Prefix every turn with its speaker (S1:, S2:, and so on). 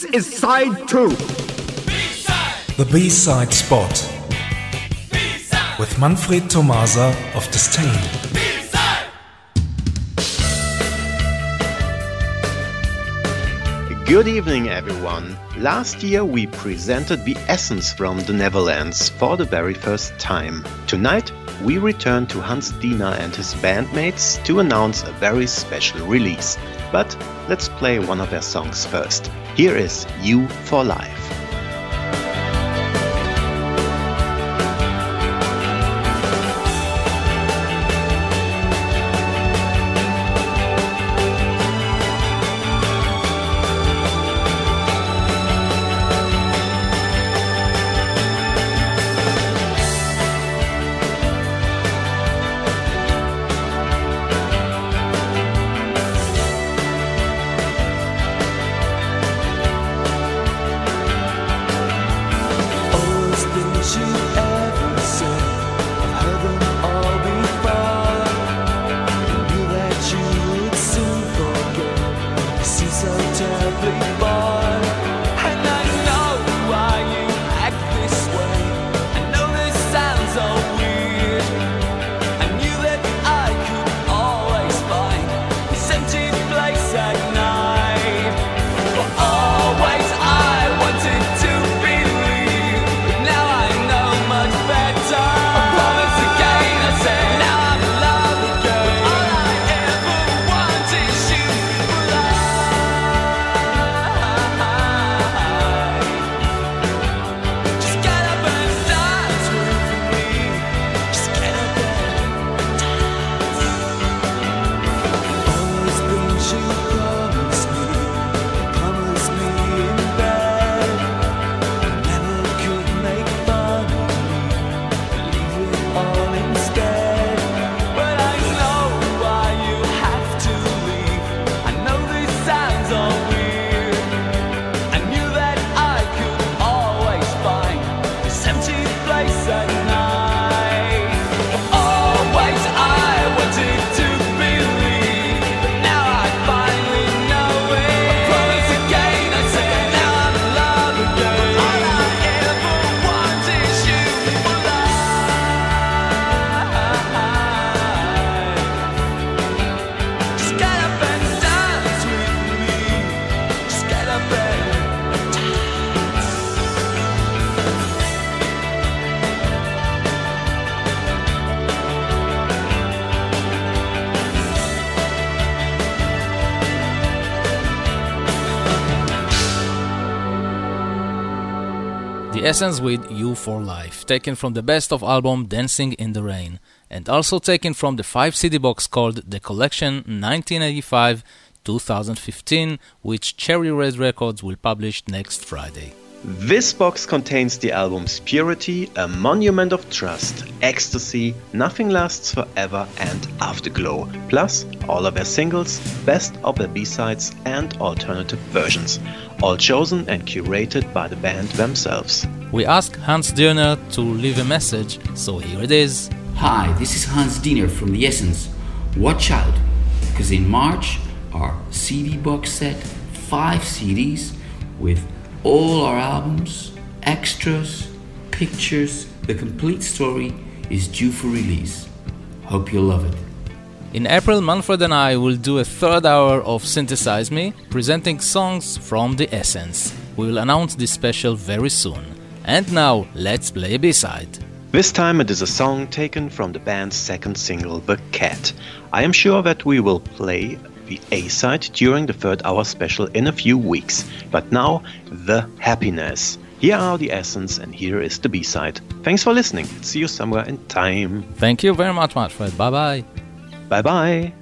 S1: This is side two.
S2: The B-side spot with Manfred Tomasa of Disdain.
S3: Good evening, everyone. Last year we presented the Essence from the Netherlands for the very first time. Tonight we return to Hans Diener and his bandmates to announce a very special release. But let's play one of their songs first. Here is You for Life.
S4: The Essence with You for Life, taken from the best of album Dancing in the Rain, and also taken from the 5 CD box called The Collection 1985 2015, which Cherry Red Records will publish next Friday.
S3: This box contains the albums Purity, A Monument of Trust, Ecstasy, Nothing Lasts Forever, and Afterglow, plus all of their singles, best of their B-sides, and alternative versions, all chosen and curated by the band themselves.
S4: We asked Hans Diener to leave a message, so here it is.
S5: Hi, this is Hans Diener from The Essence. Watch out, because in March, our CD box set, five CDs with all our albums, extras, pictures, the complete story is due for release. Hope you'll love it.
S4: In April, Manfred and I will do a third hour of Synthesize Me, presenting songs from the essence. We will announce this special very soon. And now, let's play a B-side.
S3: This time it is a song taken from the band's second single, The Cat. I am sure that we will play the A side during the third hour special in a few weeks. But now, The Happiness. Here are the essence, and here is the B side. Thanks for listening. See you somewhere in time.
S4: Thank you very much, Manfred. Bye bye.
S3: Bye bye.